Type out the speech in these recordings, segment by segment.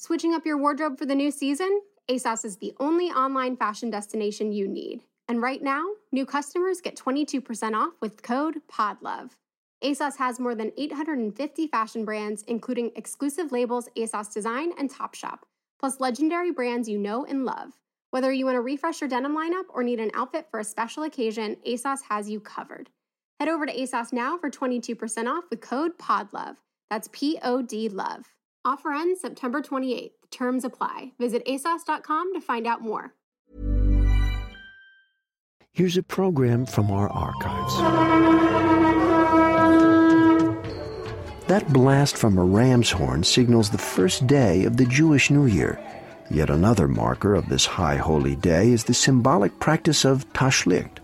Switching up your wardrobe for the new season? ASOS is the only online fashion destination you need. And right now, new customers get 22% off with code PODLOVE. ASOS has more than 850 fashion brands, including exclusive labels ASOS Design and Topshop, plus legendary brands you know and love. Whether you want to refresh your denim lineup or need an outfit for a special occasion, ASOS has you covered. Head over to ASOS now for 22% off with code PODLOVE. That's P O D LOVE. Offer ends September 28th. Terms apply. Visit ASOS.com to find out more. Here's a program from our archives. That blast from a ram's horn signals the first day of the Jewish New Year. Yet another marker of this high holy day is the symbolic practice of Tashlich.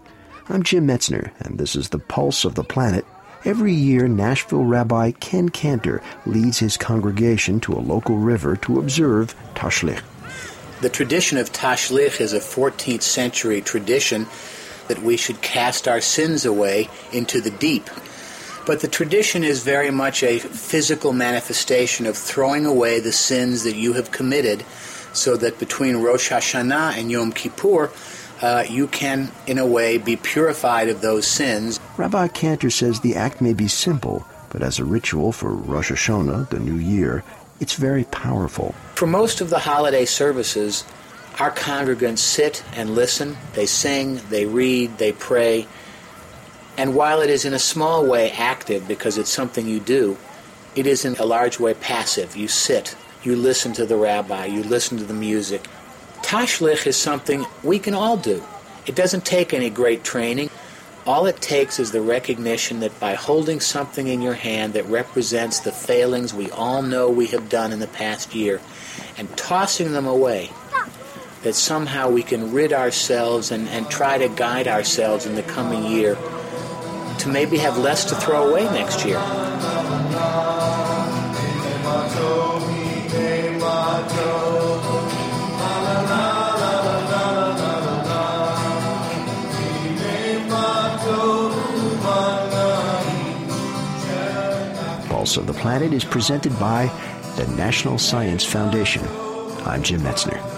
I'm Jim Metzner, and this is the pulse of the planet Every year, Nashville Rabbi Ken Cantor leads his congregation to a local river to observe Tashlich. The tradition of Tashlich is a 14th century tradition that we should cast our sins away into the deep. But the tradition is very much a physical manifestation of throwing away the sins that you have committed so that between Rosh Hashanah and Yom Kippur, uh, you can, in a way, be purified of those sins. Rabbi Cantor says the act may be simple, but as a ritual for Rosh Hashanah, the new year, it's very powerful. For most of the holiday services, our congregants sit and listen. They sing, they read, they pray. And while it is in a small way active because it's something you do, it is in a large way passive. You sit, you listen to the rabbi, you listen to the music, Tashlich is something we can all do. It doesn't take any great training. All it takes is the recognition that by holding something in your hand that represents the failings we all know we have done in the past year and tossing them away, that somehow we can rid ourselves and, and try to guide ourselves in the coming year to maybe have less to throw away next year. Pulse of the Planet is presented by the National Science Foundation. I'm Jim Metzner.